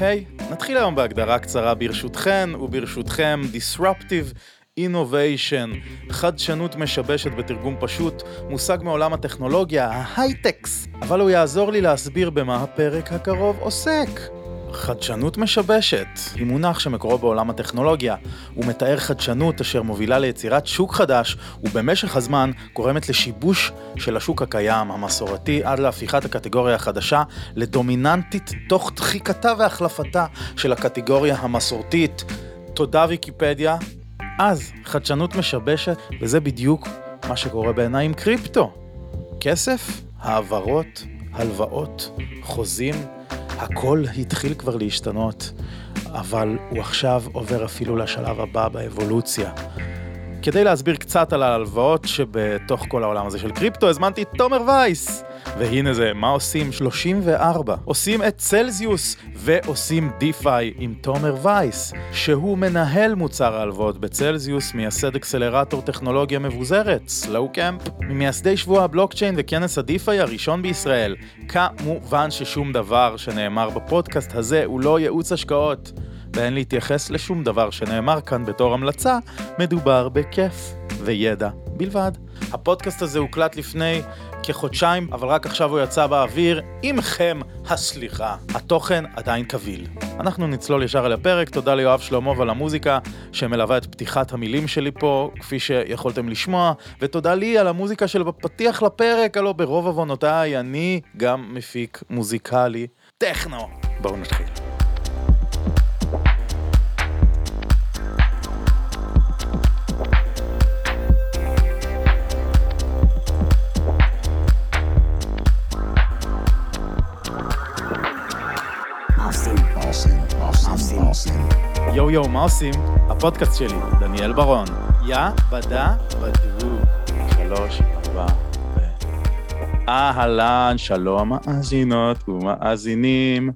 היי, hey, נתחיל היום בהגדרה קצרה ברשותכן וברשותכם Disruptive Innovation, חדשנות משבשת בתרגום פשוט, מושג מעולם הטכנולוגיה, ההייטקס, אבל הוא יעזור לי להסביר במה הפרק הקרוב עוסק. חדשנות משבשת היא מונח שמקורו בעולם הטכנולוגיה. הוא מתאר חדשנות אשר מובילה ליצירת שוק חדש, ובמשך הזמן גורמת לשיבוש של השוק הקיים, המסורתי, עד להפיכת הקטגוריה החדשה לדומיננטית תוך דחיקתה והחלפתה של הקטגוריה המסורתית. תודה ויקיפדיה. אז, חדשנות משבשת, וזה בדיוק מה שקורה בעיניי עם קריפטו. כסף, העברות, הלוואות, חוזים, הכל התחיל כבר להשתנות, אבל הוא עכשיו עובר אפילו לשלב הבא באבולוציה. כדי להסביר קצת על ההלוואות שבתוך כל העולם הזה של קריפטו, הזמנתי את תומר וייס. והנה זה, מה עושים 34? עושים את צלזיוס ועושים DeFi עם תומר וייס, שהוא מנהל מוצר ההלוואות בצלזיוס, מייסד אקסלרטור טכנולוגיה מבוזרת, סלואו קמפ, ממייסדי שבוע הבלוקצ'יין וכנס ה DeFi הראשון בישראל. כמובן ששום דבר שנאמר בפודקאסט הזה הוא לא ייעוץ השקעות. ואין להתייחס לשום דבר שנאמר כאן בתור המלצה, מדובר בכיף וידע בלבד. הפודקאסט הזה הוקלט לפני כחודשיים, אבל רק עכשיו הוא יצא באוויר, עמכם הסליחה. התוכן עדיין קביל. אנחנו נצלול ישר אל הפרק, תודה ליואב שלמה ועל המוזיקה שמלווה את פתיחת המילים שלי פה, כפי שיכולתם לשמוע, ותודה לי על המוזיקה של בפתיח לפרק, הלא ברוב עוונותיי אני גם מפיק מוזיקלי טכנו. בואו נתחיל. יואו יואו, מה עושים? הפודקאסט שלי, דניאל ברון. יא בדה בדו. שלוש, ארבע, ו... אהלן, שלום מאזינות ומאזינים.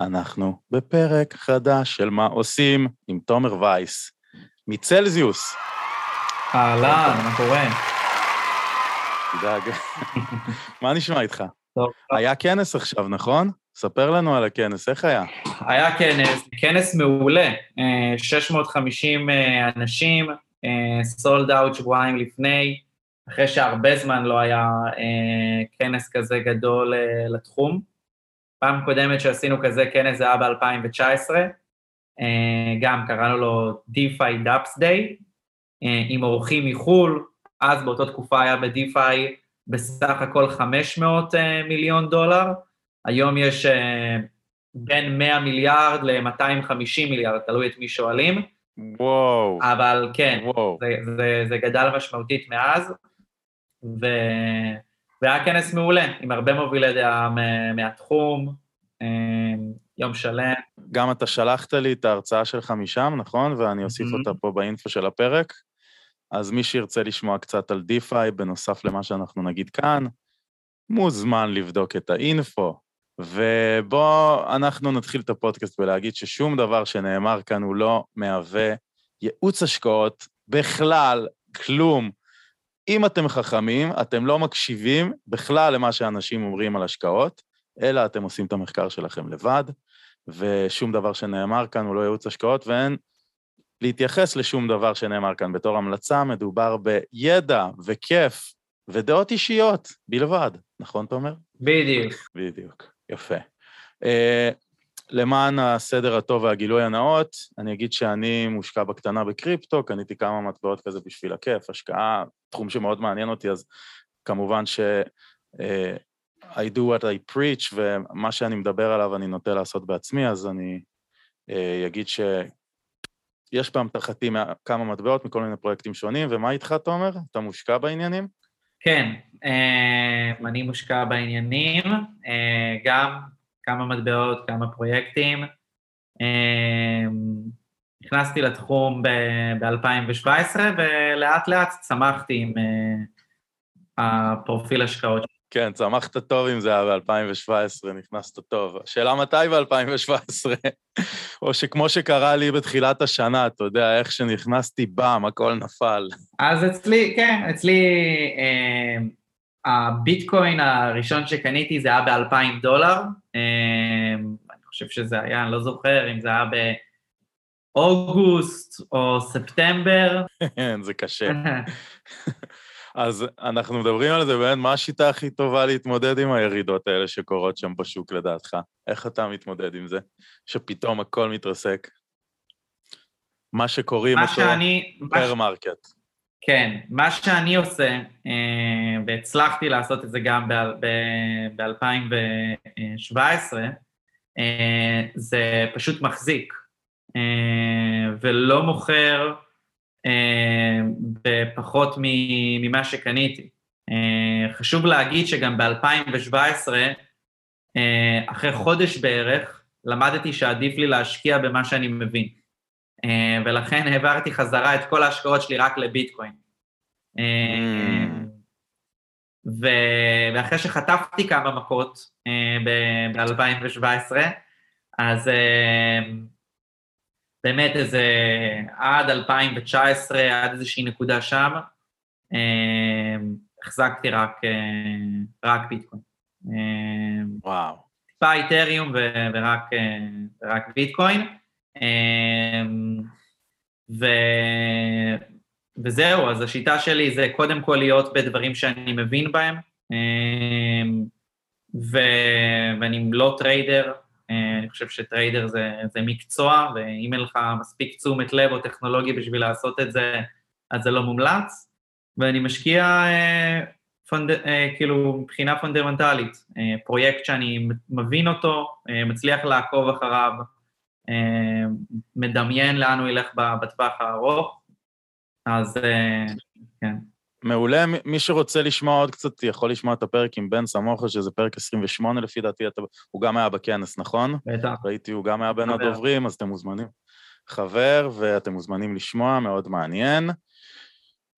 אנחנו בפרק חדש של מה עושים עם תומר וייס, מצלזיוס. אהלן, מה קורה? תדאג. מה נשמע איתך? טוב. היה כנס עכשיו, נכון? ספר לנו על הכנס, איך היה? היה כנס, כנס מעולה, אה, 650 אה, אנשים, סולד אאוט שבועיים לפני, אחרי שהרבה זמן לא היה אה, כנס כזה גדול אה, לתחום. פעם קודמת שעשינו כזה כנס זה היה ב-2019, אה, גם קראנו לו DeFi Dapps Day, אה, עם אורחים מחו"ל, אז באותה תקופה היה ב-DeFi בסך הכל 500 אה, מיליון דולר, היום יש uh, בין 100 מיליארד ל-250 מיליארד, תלוי את מי שואלים. וואו. אבל כן, וואו. זה, זה, זה גדל משמעותית מאז, ו... והיה כנס מעולה, עם הרבה מובילי דעה מהתחום, אה, יום שלם. גם אתה שלחת לי את ההרצאה שלך משם, נכון? ואני אוסיף Mhm. אותה פה באינפו של הפרק. אז מי שירצה לשמוע קצת על דיפיי, בנוסף למה שאנחנו נגיד כאן, מוזמן לבדוק את האינפו. ובואו אנחנו נתחיל את הפודקאסט ולהגיד ששום דבר שנאמר כאן הוא לא מהווה ייעוץ השקעות, בכלל, כלום. אם אתם חכמים, אתם לא מקשיבים בכלל למה שאנשים אומרים על השקעות, אלא אתם עושים את המחקר שלכם לבד, ושום דבר שנאמר כאן הוא לא ייעוץ השקעות, ואין להתייחס לשום דבר שנאמר כאן בתור המלצה, מדובר בידע וכיף ודעות אישיות בלבד, נכון, תומר? בדיוק. בדיוק, יפה. Uh, למען הסדר הטוב והגילוי הנאות, אני אגיד שאני מושקע בקטנה בקריפטו, קניתי כמה מטבעות כזה בשביל הכיף, השקעה, תחום שמאוד מעניין אותי, אז כמובן ש... Uh, I do what I preach, ומה שאני מדבר עליו אני נוטה לעשות בעצמי, אז אני uh, אגיד שיש באמתחתי מה- כמה מטבעות מכל מיני פרויקטים שונים, ומה איתך, תומר? אתה מושקע בעניינים? כן, אה, אני מושקע בעניינים, אה, גם כמה מטבעות, כמה פרויקטים. אה, נכנסתי לתחום ב-2017, ולאט לאט צמחתי עם הפרופיל השקעות. כן, צמחת טוב אם זה היה ב-2017, נכנסת טוב. השאלה מתי ב-2017? או שכמו שקרה לי בתחילת השנה, אתה יודע, איך שנכנסתי, באם, הכל נפל. אז אצלי, כן, אצלי אה, הביטקוין הראשון שקניתי זה היה ב-2,000 דולר. אה, אני חושב שזה היה, אני לא זוכר אם זה היה באוגוסט או ספטמבר. כן, זה קשה. אז אנחנו מדברים על זה, באמת, מה השיטה הכי טובה להתמודד עם הירידות האלה שקורות שם בשוק לדעתך? איך אתה מתמודד עם זה? שפתאום הכל מתרסק? מה שקוראים אותו שאני, bear market. כן, מה שאני עושה, אה, והצלחתי לעשות את זה גם ב-2017, אה, זה פשוט מחזיק, אה, ולא מוכר בפחות ממה שקניתי. חשוב להגיד שגם ב-2017, אחרי חודש בערך, למדתי שעדיף לי להשקיע במה שאני מבין. אה, ולכן העברתי חזרה את כל ההשקעות שלי רק לביטקוין. אה, ואחרי שחטפתי כמה מכות אה, ב-2017, אז באמת איזה עד 2019, עד איזושהי נקודה שם, החזקתי רק, רק ביטקוין. וואו. טיפה איתריום ורק, ורק ביטקוין. אמ, ו... וזהו, אז השיטה שלי זה קודם כל להיות בדברים שאני מבין בהם, אמ, ו... ואני לא trader, אה, אני חושב ש trader זה, זה מקצוע, ואם אין לך מספיק תשומת לב או טכנולוגיה בשביל לעשות את זה, אז זה לא מומלץ. ואני משקיע, אה, פונד... אה, כאילו, מבחינה פונדמנטלית, פרויקט שאני מבין אותו, מצליח לעקוב אחריו, אה, מדמיין לאן הוא ילך בטווח הארוך, אז אה, כן. מעולה, מי שרוצה לשמוע עוד קצת יכול לשמוע את הפרק עם בן סמוכה, שזה פרק 28 לפי דעתי, הוא גם היה בכנס, נכון? בטח. ראיתי, הוא גם היה בין חבר. הדוברים, אז אתם מוזמנים. חבר, ואתם מוזמנים לשמוע, מאוד מעניין.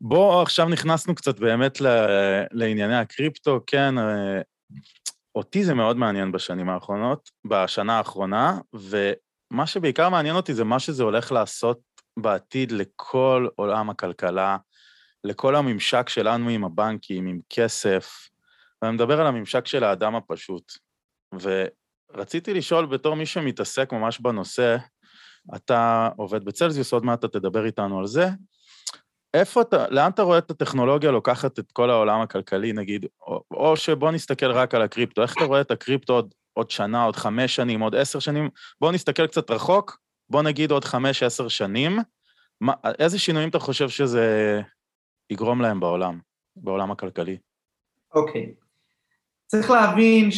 בואו, עכשיו נכנסנו קצת באמת לענייני הקריפטו, כן, אה, אותי זה מאוד מעניין בשנים האחרונות, בשנה האחרונה, ו... מה שבעיקר מעניין אותי זה מה שזה הולך לעשות בעתיד לכל עולם הכלכלה, לכל הממשק שלנו עם הבנקים, עם כסף, ואני מדבר על הממשק של האדם הפשוט. ורציתי לשאול בתור מי שמתעסק ממש בנושא, אתה עובד בצלזיוס, עוד מעט אתה תדבר איתנו על זה, איפה אתה, לאן אתה רואה את הטכנולוגיה לוקחת את כל העולם הכלכלי, נגיד, או, או שבוא נסתכל רק על הקריפטו, איך אתה רואה את הקריפטו עוד עוד שנה, עוד חמש שנים, עוד עשר שנים, בואו נסתכל קצת רחוק, בואו נגיד עוד חמש, עשר שנים, מה, איזה שינויים אתה חושב שזה יגרום להם בעולם, בעולם הכלכלי? אוקיי. Okay. צריך להבין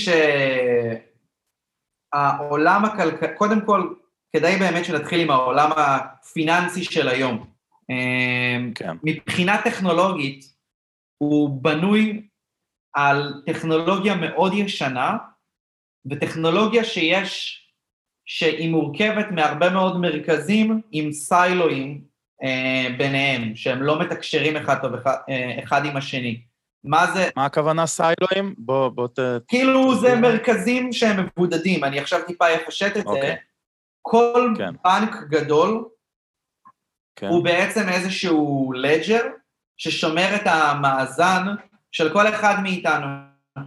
שהעולם הכלכלי, קודם כל, כדאי באמת שנתחיל עם העולם הפיננסי של היום. אמ, כן. מבחינה טכנולוגית, הוא בנוי על טכנולוגיה מאוד ישנה, וטכנולוגיה שיש, שהיא מורכבת מהרבה מאוד מרכזים עם סיילואים ביניהם, שהם לא מתקשרים אחד טוב אחד, אה, אחד עם השני. מה זה... מה הכוונה סיילואים? בוא, בוא ת... כאילו זה מרכזים שהם מבודדים, אני עכשיו טיפה אפשט את okay. זה. אוקיי. כל כן. בנק גדול כן. הוא בעצם איזשהו לג'ר ששומר את המאזן של כל אחד מאיתנו,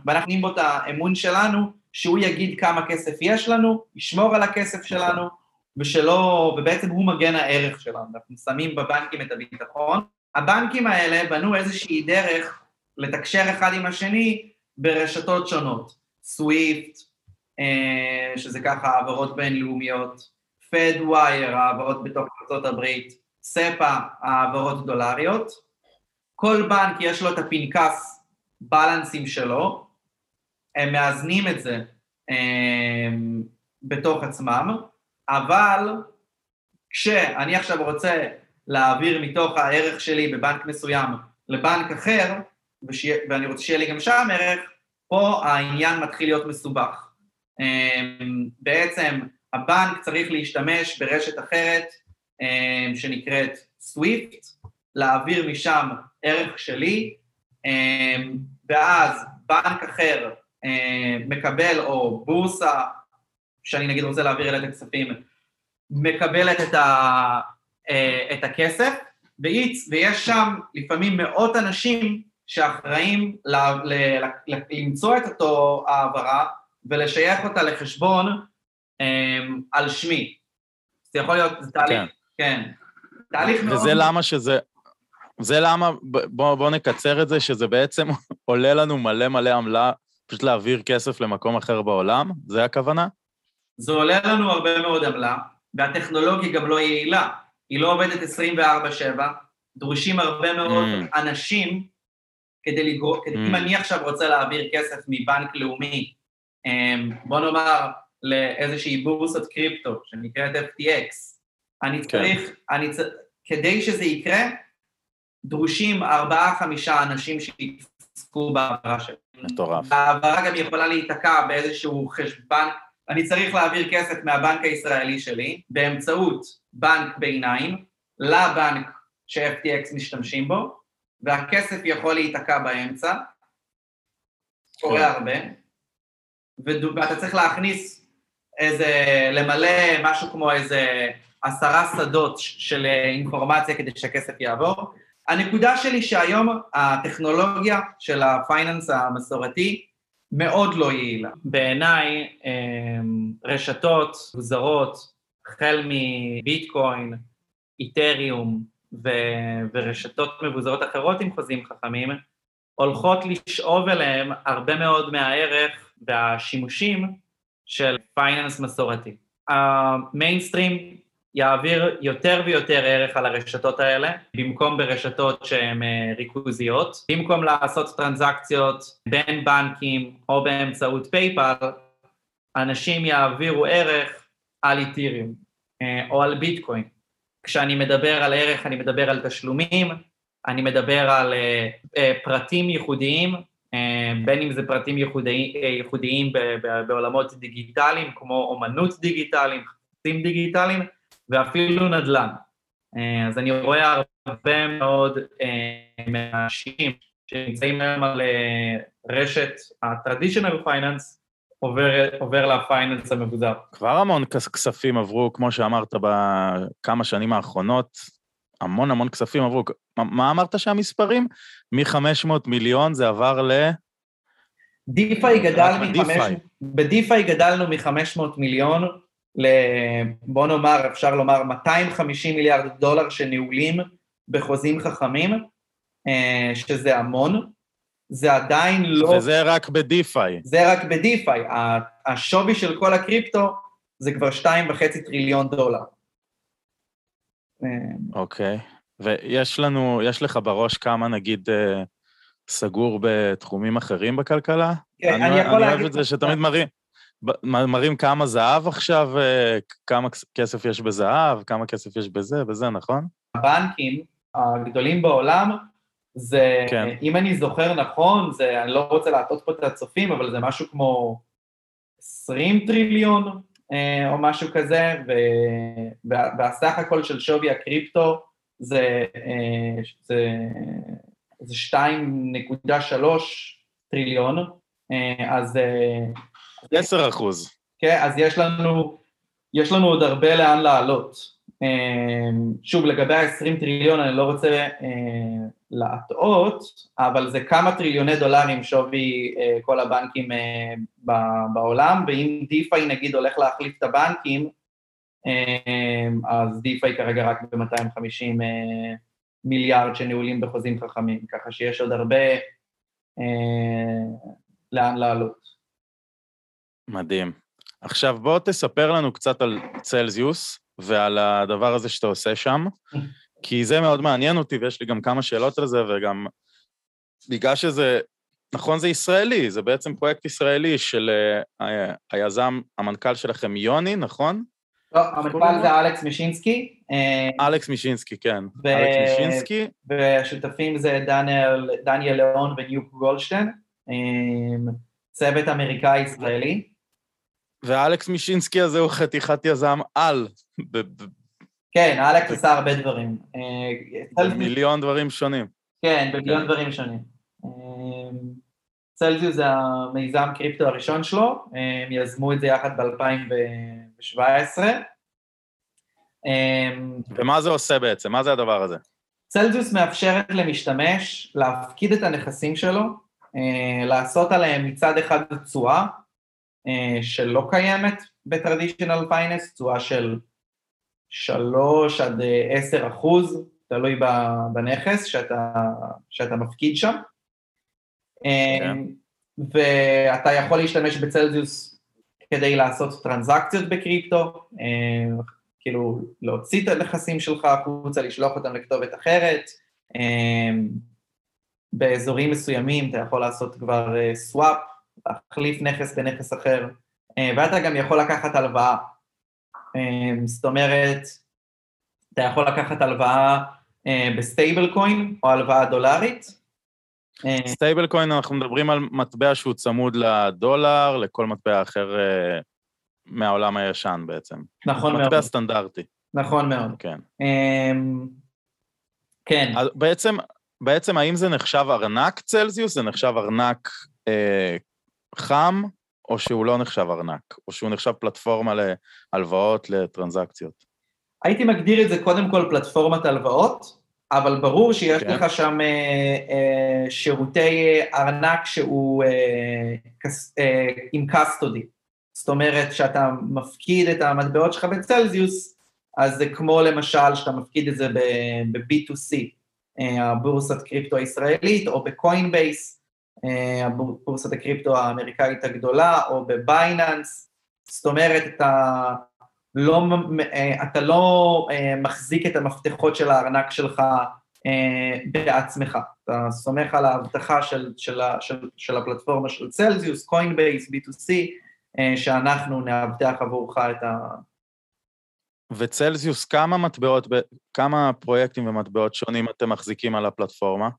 ואנחנו נותנים בו את האמון שלנו שהוא יגיד כמה כסף יש לנו, ישמור על הכסף שלנו, ושלא, ובעצם הוא מגן הערך שלנו, אנחנו שמים בבנקים את הביטחון. הבנקים האלה בנו איזושהי דרך לתקשר אחד עם השני ברשתות שונות, סוויפט, אה, שזה ככה העברות בינלאומיות, פד ווייר, העברות בתוך ארה"ב, ספה, העברות דולריות. כל בנק יש לו את הפנקס בלנסים שלו, הם מאזנים את זה אמ, בתוך עצמם, אבל כשאני עכשיו רוצה להעביר מתוך הערך שלי בבנק מסוים לבנק אחר, ושיהיה, ואני רוצה שיהיה לי גם שם ערך, פה העניין מתחיל להיות מסובך. אמ, בעצם הבנק צריך להשתמש ברשת אחרת אמ, שנקראת סוויפט, להעביר משם ערך שלי, ואז בנק אחר מקבל, או בורסה, שאני נגיד רוצה להעביר אליה את הכספים, מקבלת את, ה, אה, את הכסף, ואיץ, ויש שם לפעמים מאות אנשים שאחראים ל, ל, ל, למצוא את אותו העברה ולשייך אותה לחשבון אמ, על שמי. זה יכול להיות, זה תהליך, כן. כן. תהליך מאוד... וזה למה שזה... זה למה, בואו בוא נקצר את זה, שזה בעצם עולה לנו מלא מלא עמלה, פשוט להעביר כסף למקום אחר בעולם? זה הכוונה? זה עולה לנו הרבה מאוד עמלה, והטכנולוגיה גם לא יעילה. היא לא עובדת 24/7, דרושים הרבה מאוד Mm. אנשים כדי לגרום, כדי, Mm. אם אני עכשיו רוצה להעביר כסף מבנק לאומי, אמ, בוא נאמר לאיזושהי בורסת קריפטו שנקראת FTX, אני כן. צריך, אני צ... כדי שזה יקרה, דרושים ארבעה-חמישה אנשים שיתעסקו בהעברה שלהם. מטורף. ההעברה גם יכולה להיתקע באיזשהו חשבון, אני צריך להעביר כסף מהבנק הישראלי שלי באמצעות בנק ביניים לבנק ש-FTX משתמשים בו, והכסף יכול להיתקע באמצע, קורה כן. הרבה, ואתה צריך להכניס איזה, למלא משהו כמו איזה עשרה שדות של אינפורמציה כדי שהכסף יעבור. הנקודה שלי שהיום הטכנולוגיה של הפייננס המסורתי מאוד לא יעילה. בעיניי אמ, רשתות מוזרות, החל מביטקוין, איתריום ו- ורשתות מבוזרות אחרות עם חוזים חכמים, הולכות לשאוב אליהם הרבה מאוד מהערך והשימושים של finance מסורתי. המיינסטרים יעביר יותר ויותר ערך על הרשתות האלה, במקום ברשתות שהן אה, ריכוזיות. במקום לעשות טרנזקציות בין בנקים או באמצעות פייפל, אנשים יעבירו ערך על איתיריום אה, או על ביטקוין. כשאני מדבר על ערך, אני מדבר על תשלומים, אני מדבר על אה, פרטים ייחודיים, בין אם זה פרטים ייחודיים, אה, ייחודיים בעולמות דיגיטליים, כמו אומנות דיגיטליים, חפצים דיגיטליים, ואפילו נדל"ן. אה, אז אני רואה הרבה מאוד אה, מהאנשים שנמצאים היום על אה, רשת ה-traditional finance, עובר, עובר לפייננס המבוזר. כבר המון כס- כספים עברו, כמו שאמרת, בכמה שנים האחרונות, המון המון כספים עברו. מה- מה אמרת שהמספרים? מ-500 מיליון זה עבר ל... DeFi גדל רק מ-500, ב DeFi. ב DeFi גדלנו מ-500 מיליון ל... בוא נאמר, אפשר לומר 250 מיליארד דולר שנעולים בחוזים חכמים, אה, שזה המון. זה עדיין לא... וזה רק ב DeFi. זה רק ב DeFi. ה- השווי של כל הקריפטו זה כבר 2.5 טריליון דולר. אה, אוקיי. ויש לנו, יש לך בראש כמה, נגיד, אה, סגור בתחומים אחרים בכלכלה? כן, אני, אני יכול אני להגיד... אוהב את זה שתמיד מראים, מראים כמה זהב עכשיו, אה, כמה כס- כסף יש בזהב, כמה כסף יש בזה, בזה, נכון? הבנקים הגדולים בעולם, זה, כן. אם אני זוכר נכון, זה, אני לא רוצה להטעות פה את הצופים, אבל זה משהו כמו 20 טריליון אה, או משהו כזה, והסך הכל של שווי הקריפטו זה, אה, זה, זה 2.3 טריליון, אה, אז, אה, 10 אחוז. כן, אז יש לנו, יש לנו עוד הרבה לאן לעלות. אמ, שוב, לגבי ה-20 טריליון, אני לא רוצה אה, להטעות, אבל זה כמה טריליוני דולרים שווי אה, כל הבנקים אה, ב- בעולם, ואם DeFi נגיד הולך להחליף את הבנקים, אה, אז DeFi כרגע רק ב-250 אה, מיליארד שנעולים בחוזים חכמים, ככה שיש עוד הרבה אה, לאן לעלות. מדהים. עכשיו בוא תספר לנו קצת על צלזיוס ועל הדבר הזה שאתה עושה שם, כי זה מאוד מעניין אותי ויש לי גם כמה שאלות על זה, וגם בגלל שזה, נכון זה ישראלי, זה בעצם פרויקט ישראלי של אה, היזם, המנכ"ל שלכם יוני, נכון? לא, המנכ"ל זה אלכס משינסקי, אה, אלכס מישינסקי, כן. ו- אלכס מישינסקי, והשותפים זה דניאל, דניאל ליאון וניוק גולדשטיין, אה, צוות אמריקאי-ישראלי. ואלכס מישינסקי הזה הוא חתיכת יזם על, כן, אלכס עשה הרבה דברים. אה, במיליון דברים שונים. כן, במיליון דברים שונים. אה, צלזיוס זה המיזם קריפטו הראשון שלו, הם יזמו את זה יחד ב-2017. ומה זה עושה בעצם? מה זה הדבר הזה? צלזיוס מאפשרת למשתמש להפקיד את הנכסים שלו, אה, לעשות עליהם מצד אחד תשואה אה, שלא קיימת ב-Traditional Finance, תשואה של 3 עד 10 אחוז, תלוי בנכס שאתה, שאתה מפקיד שם. Okay. כן. ואתה יכול להשתמש בצלזיוס כדי לעשות טרנזקציות בקריפטו, כאילו להוציא את הנכסים שלך החוצה, לשלוח אותם לכתובת אחרת. באזורים מסוימים אתה יכול לעשות כבר סוואפ, להחליף נכס בנכס אחר, ואתה גם יכול לקחת הלוואה. זאת אומרת, אתה יכול לקחת הלוואה ב stable coin או הלוואה דולרית. stable coin, אנחנו מדברים על מטבע שהוא צמוד לדולר, לכל מטבע אחר מהעולם הישן בעצם. נכון מאוד. מטבע סטנדרטי. נכון מאוד. כן. כן. אז בעצם, בעצם האם זה נחשב ארנק צלזיוס? זה נחשב ארנק אה, חם, או שהוא לא נחשב ארנק? או שהוא נחשב פלטפורמה להלוואות, לטרנזקציות? הייתי מגדיר את זה קודם כל פלטפורמת הלוואות, אבל ברור שיש. אוקיי. לך שם אה, אה, שירותי ארנק שהוא אה, כס, אה, עם קסטודי. זאת אומרת, שאתה מפקיד את המטבעות שלך בצלזיוס, אז זה כמו למשל שאתה מפקיד את זה ב-B2C, אה, הבורסת קריפטו הישראלית, או ב Coinbase, אה, הבורסת הקריפטו האמריקאית הגדולה, או ב Binance, זאת אומרת, אתה לא, אה, אתה לא מחזיק את המפתחות של הארנק שלך בעצמך, אתה סומך על ההבטחה של, של, של, של הפלטפורמה של Celsius, Coinbase, Bit2C, שאנחנו נאבטח עבורך את ה... וצלזיוס, כמה מטבעות, כמה פרויקטים ומטבעות שונים אתם מחזיקים על הפלטפורמה?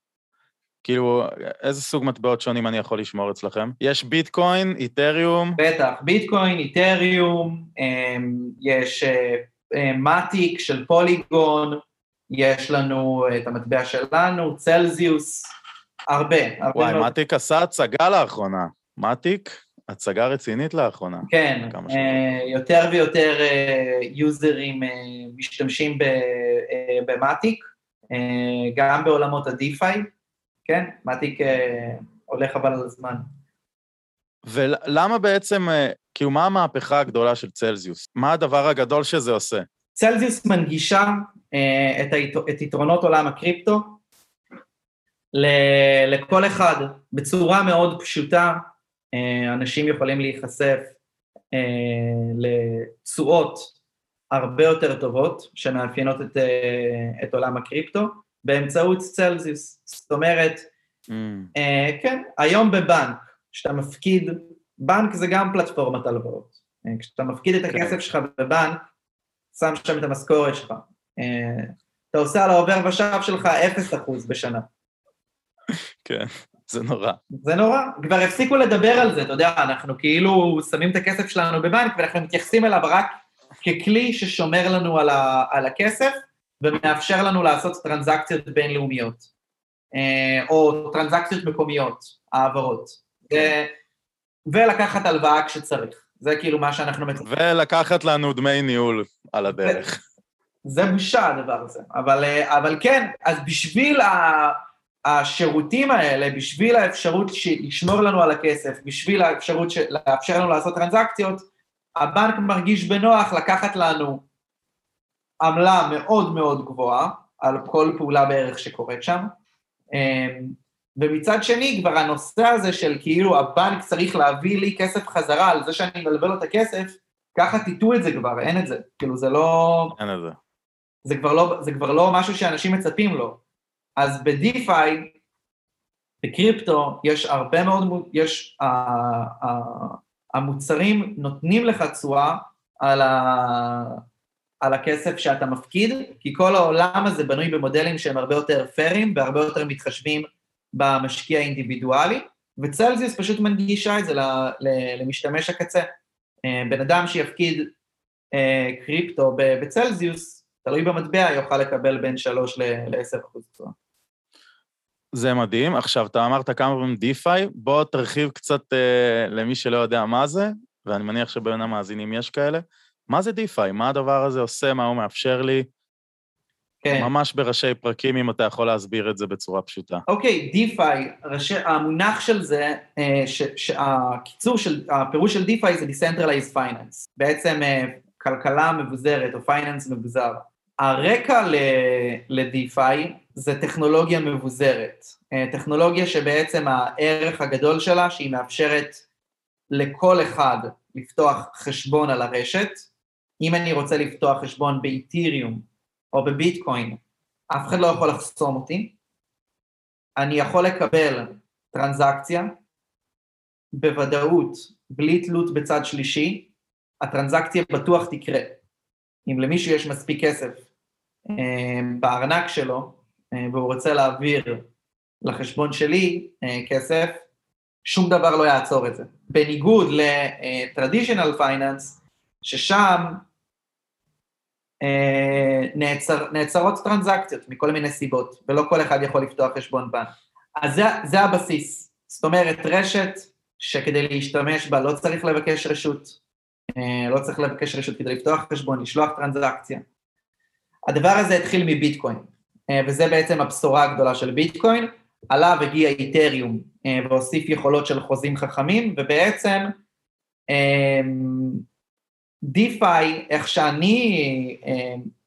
כאילו, איזה סוג מטבעות שונים אני יכול לשמור אצלכם? יש ביטקוין, איתריום? בטח, ביטקוין, איתריום, אמ, יש מטיק אה, של פוליגון, יש לנו את המטבע שלנו, צלזיוס, הרבה, הרבה וואי, מטיק עשה הצגה לאחרונה. מטיק? הצגה רצינית לאחרונה. כן, אה, יותר ויותר אה, יוזרים אה, משתמשים במטיק, גם בעולמות ה-DeFi, כן, מטיק הולך אבל על הזמן. ולמה בעצם, כאילו, מה המהפכה הגדולה של צלזיוס? מה הדבר הגדול שזה עושה? צלזיוס מנגישה את, היתר, את יתרונות עולם הקריפטו לכל אחד בצורה מאוד פשוטה, אה, אנשים יכולים להיחשף אה, לתשואות הרבה יותר טובות שמאפיינות את, אה, את עולם הקריפטו באמצעות צלזיוס. זאת אומרת, mm. כן, היום בבנק, כשאתה מפקיד, בנק זה גם פלטפורמת הלוואות. כשאתה מפקיד את הכסף שלך בבנק, שם שם את המשכורת שלך. אתה עושה על העובר ושב שלך 0% בשנה. כן. זה נורא. זה נורא. כבר הפסיקו לדבר על זה, אתה יודע, אנחנו כאילו שמים את הכסף שלנו בבנק ואנחנו מתייחסים אליו רק ככלי ששומר לנו על, ה, על הכסף ומאפשר לנו לעשות טרנזקציות בינלאומיות, אה, או טרנזקציות מקומיות, העברות. ולקחת הלוואה כשצריך. זה כאילו מה שאנחנו מצפים. ולקחת לנו דמי ניהול על הדרך. זה בושה הדבר הזה, אבל, אה, אבל כן, אז בשביל ה... השירותים האלה, בשביל האפשרות לשמור לנו על הכסף, בשביל האפשרות לאפשר לנו לעשות טרנזקציות, הבנק מרגיש בנוח לקחת לנו עמלה מאוד מאוד גבוהה על כל פעולה בערך שקורית שם, אמ, ומצד שני כבר הנושא הזה של כאילו הבנק צריך להביא לי כסף חזרה על זה שאני מלווה לו את הכסף, ככה תיטו את זה כבר, אין את זה, כאילו זה לא... אין את זה. זה כבר לא, זה כבר לא משהו שאנשים מצפים לו. אז בדיפיי, בקריפטו, יש הרבה מאוד, יש, uh, uh, המוצרים נותנים לך תשואה על, על הכסף שאתה מפקיד, כי כל העולם הזה בנוי במודלים שהם הרבה יותר פיירים והרבה יותר מתחשבים במשקיע האינדיבידואלי, וצלזיוס פשוט מנגישה את זה למשתמש הקצה. אה, בן אדם שיפקיד אה, קריפטו בצלזיוס, תלוי במטבע, יוכל לקבל בין 3 ל-10% תשואה. זה מדהים. עכשיו, אתה אמרת כמה פעמים DeFi, בוא תרחיב קצת אה, למי שלא יודע מה זה, ואני מניח שבין המאזינים יש כאלה. מה זה DeFi? מה הדבר הזה עושה? מה הוא מאפשר לי? כן. ממש בראשי פרקים, אם אתה יכול להסביר את זה בצורה פשוטה. אוקיי, DeFi, המונח של זה, אה, ש, שהקיצור של, הפירוש של DeFi זה Decentralized Finance. בעצם אה, כלכלה מבוזרת או finance מבוזר. הרקע ל DeFi זה טכנולוגיה מבוזרת. אה, טכנולוגיה שבעצם הערך הגדול שלה, שהיא מאפשרת לכל אחד לפתוח חשבון על הרשת. אם אני רוצה לפתוח חשבון באתיריום או בביטקוין, אף אחד לא יכול לחסום אותי. אני יכול לקבל טרנזקציה בוודאות, בלי תלות בצד שלישי, הטרנזקציה בטוח תקרה. אם למישהו יש מספיק כסף אה, בארנק שלו, אה, והוא רוצה להעביר לחשבון שלי אה, כסף, שום דבר לא יעצור את זה. בניגוד ל-traditional finance, ששם נעצר, נעצרות טרנזקציות מכל מיני סיבות, ולא כל אחד יכול לפתוח חשבון בנק. אז זה, זה הבסיס. זאת אומרת, רשת שכדי להשתמש בה לא צריך לבקש רשות, אה, לא צריך לבקש רשות כדי לפתוח חשבון, לשלוח טרנזקציה. הדבר הזה התחיל מביטקוין, אה, וזה בעצם הבשורה הגדולה של ביטקוין, עליו הגיע איתריום אה, והוסיף יכולות של חוזים חכמים, ובעצם דיפיי, איך שאני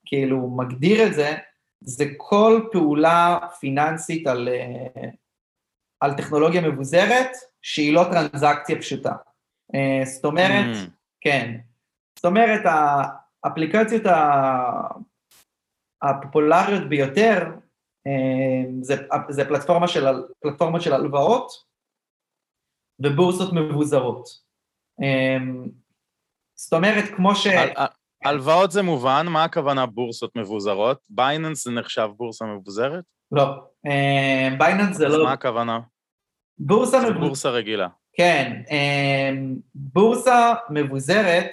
כאילו מגדיר את זה, זה כל פעולה פיננסית על, על טכנולוגיה מבוזרת שהיא לא טרנזקציה פשוטה. זאת אומרת, mm. כן. זאת אומרת, האפליקציות הפופולריות ביותר אה, זה, זה פלטפורמה של, פלטפורמות של הלוואות ובורסות מבוזרות. אה, זאת אומרת, כמו ש... הלוואות זה מובן, מה הכוונה בורסות מבוזרות? Binance זה נחשב בורסה מבוזרת? לא, Binance אה, זה לא... אז מה הכוונה? בורסה מבוזרת. זה בורסה רגילה. כן, אמ, בורסה מבוזרת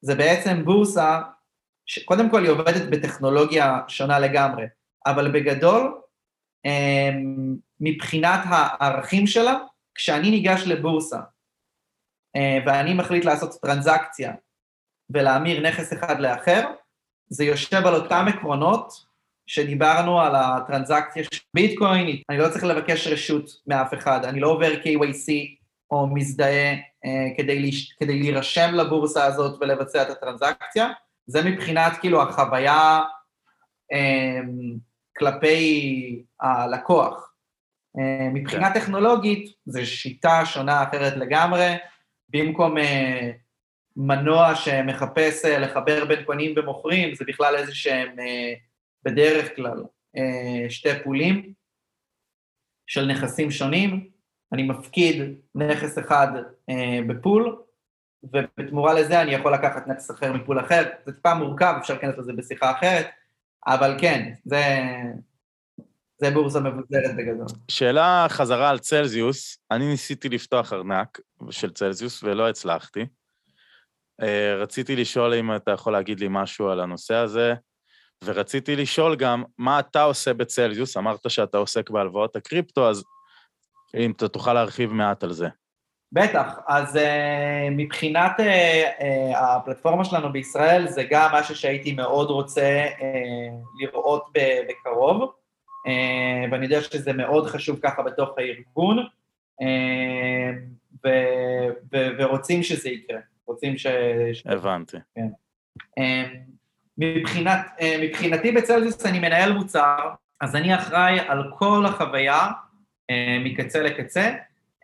זה בעצם בורסה שקודם כל היא עובדת בטכנולוגיה שונה לגמרי, אבל בגדול, אמ, מבחינת הערכים שלה, כשאני ניגש לבורסה אה, ואני מחליט לעשות טרנזקציה ולהמיר נכס אחד לאחר, זה יושב על אותם עקרונות שדיברנו על הטרנזקציה של ביטקוין, אני לא צריך לבקש רשות מאף אחד, אני לא עובר KYC או מזדהה אה, כדי, להש... כדי להירשם לבורסה הזאת ולבצע את הטרנזקציה, זה מבחינת כאילו החוויה אה, כלפי הלקוח. אה, מבחינה כן. טכנולוגית, זו שיטה שונה אחרת לגמרי, במקום אה, מנוע שמחפש אה, לחבר בין קונים ומוכרים, זה בכלל איזה שהם אה, בדרך כלל אה, שתי פולים של נכסים שונים, אני מפקיד נכס אחד אה, בפול, ובתמורה לזה אני יכול לקחת נכס אחר מפול אחר. זה טיפה מורכב, אפשר להיכנס לזה בשיחה אחרת, אבל כן, זה, זה בורסה מבוזרת בגדול. שאלה חזרה על צלזיוס, אני ניסיתי לפתוח ארנק של צלזיוס ולא הצלחתי. אה, רציתי לשאול אם אתה יכול להגיד לי משהו על הנושא הזה, ורציתי לשאול גם, מה אתה עושה בצלזיוס? אמרת שאתה עוסק בהלוואות הקריפטו, אז אם אתה תוכל להרחיב מעט על זה. בטח, אז uh, מבחינת uh, uh, הפלטפורמה שלנו בישראל, זה גם משהו שהייתי מאוד רוצה uh, לראות בקרוב, ואני יודע שזה מאוד חשוב ככה בתוך הארגון, uh, ו, ו, ורוצים שזה יקרה, רוצים ש... הבנתי. כן. Uh, מבחינת, מבחינתי בצלזיוס אני מנהל מוצר, אז אני אחראי על כל החוויה אה, מקצה לקצה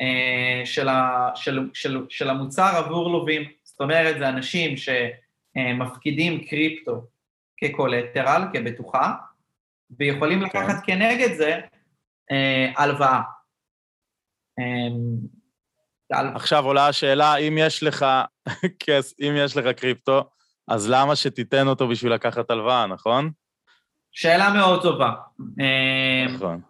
אה, של, ה, של, של, של המוצר עבור לווים. זאת אומרת, זה אנשים שמפקידים קריפטו כקולטרל, כבטוחה, ויכולים okay. כן. לקחת כנגד זה אה, הלוואה. עכשיו עולה השאלה, אם יש לך כס, אם יש לך קריפטו, אז למה שתיתן אותו בשביל לקחת הלוואה, נכון? שאלה מאוד טובה. נכון.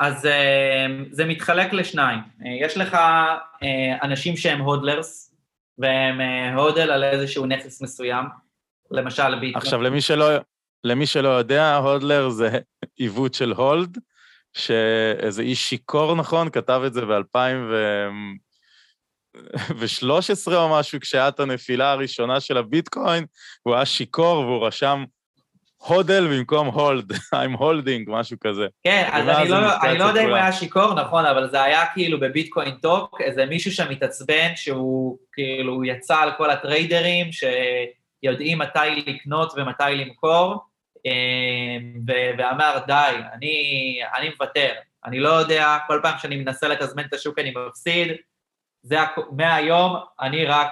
אז אה, זה מתחלק לשניים. אה, יש לך אה, אנשים שהם הודלרס, והם הודל על איזשהו נכס מסוים, למשל ביטקוין. עכשיו, למי שלא, למי שלא יודע, הודלר זה עיוות של הולד, שאיזה איש שיכור, נכון, כתב את זה ב-2013 או משהו, כשהיה את הנפילה הראשונה של הביטקוין, הוא היה שיכור והוא רשם הודל במקום הולד, I'm holding, משהו כזה. כן, אז אני לא, אני לא יודע אם הוא. היה שיכור, נכון, אבל זה היה כאילו בביטקוין טוק, איזה מישהו שם התעצבן שהוא כאילו יצא על כל הטריידרים שיודעים מתי לקנות ומתי למכור, ואמר, די, אני, אני מוותר. אני לא יודע, כל פעם שאני מנסה לתזמן את השוק אני מפסיד, זה מהיום אני רק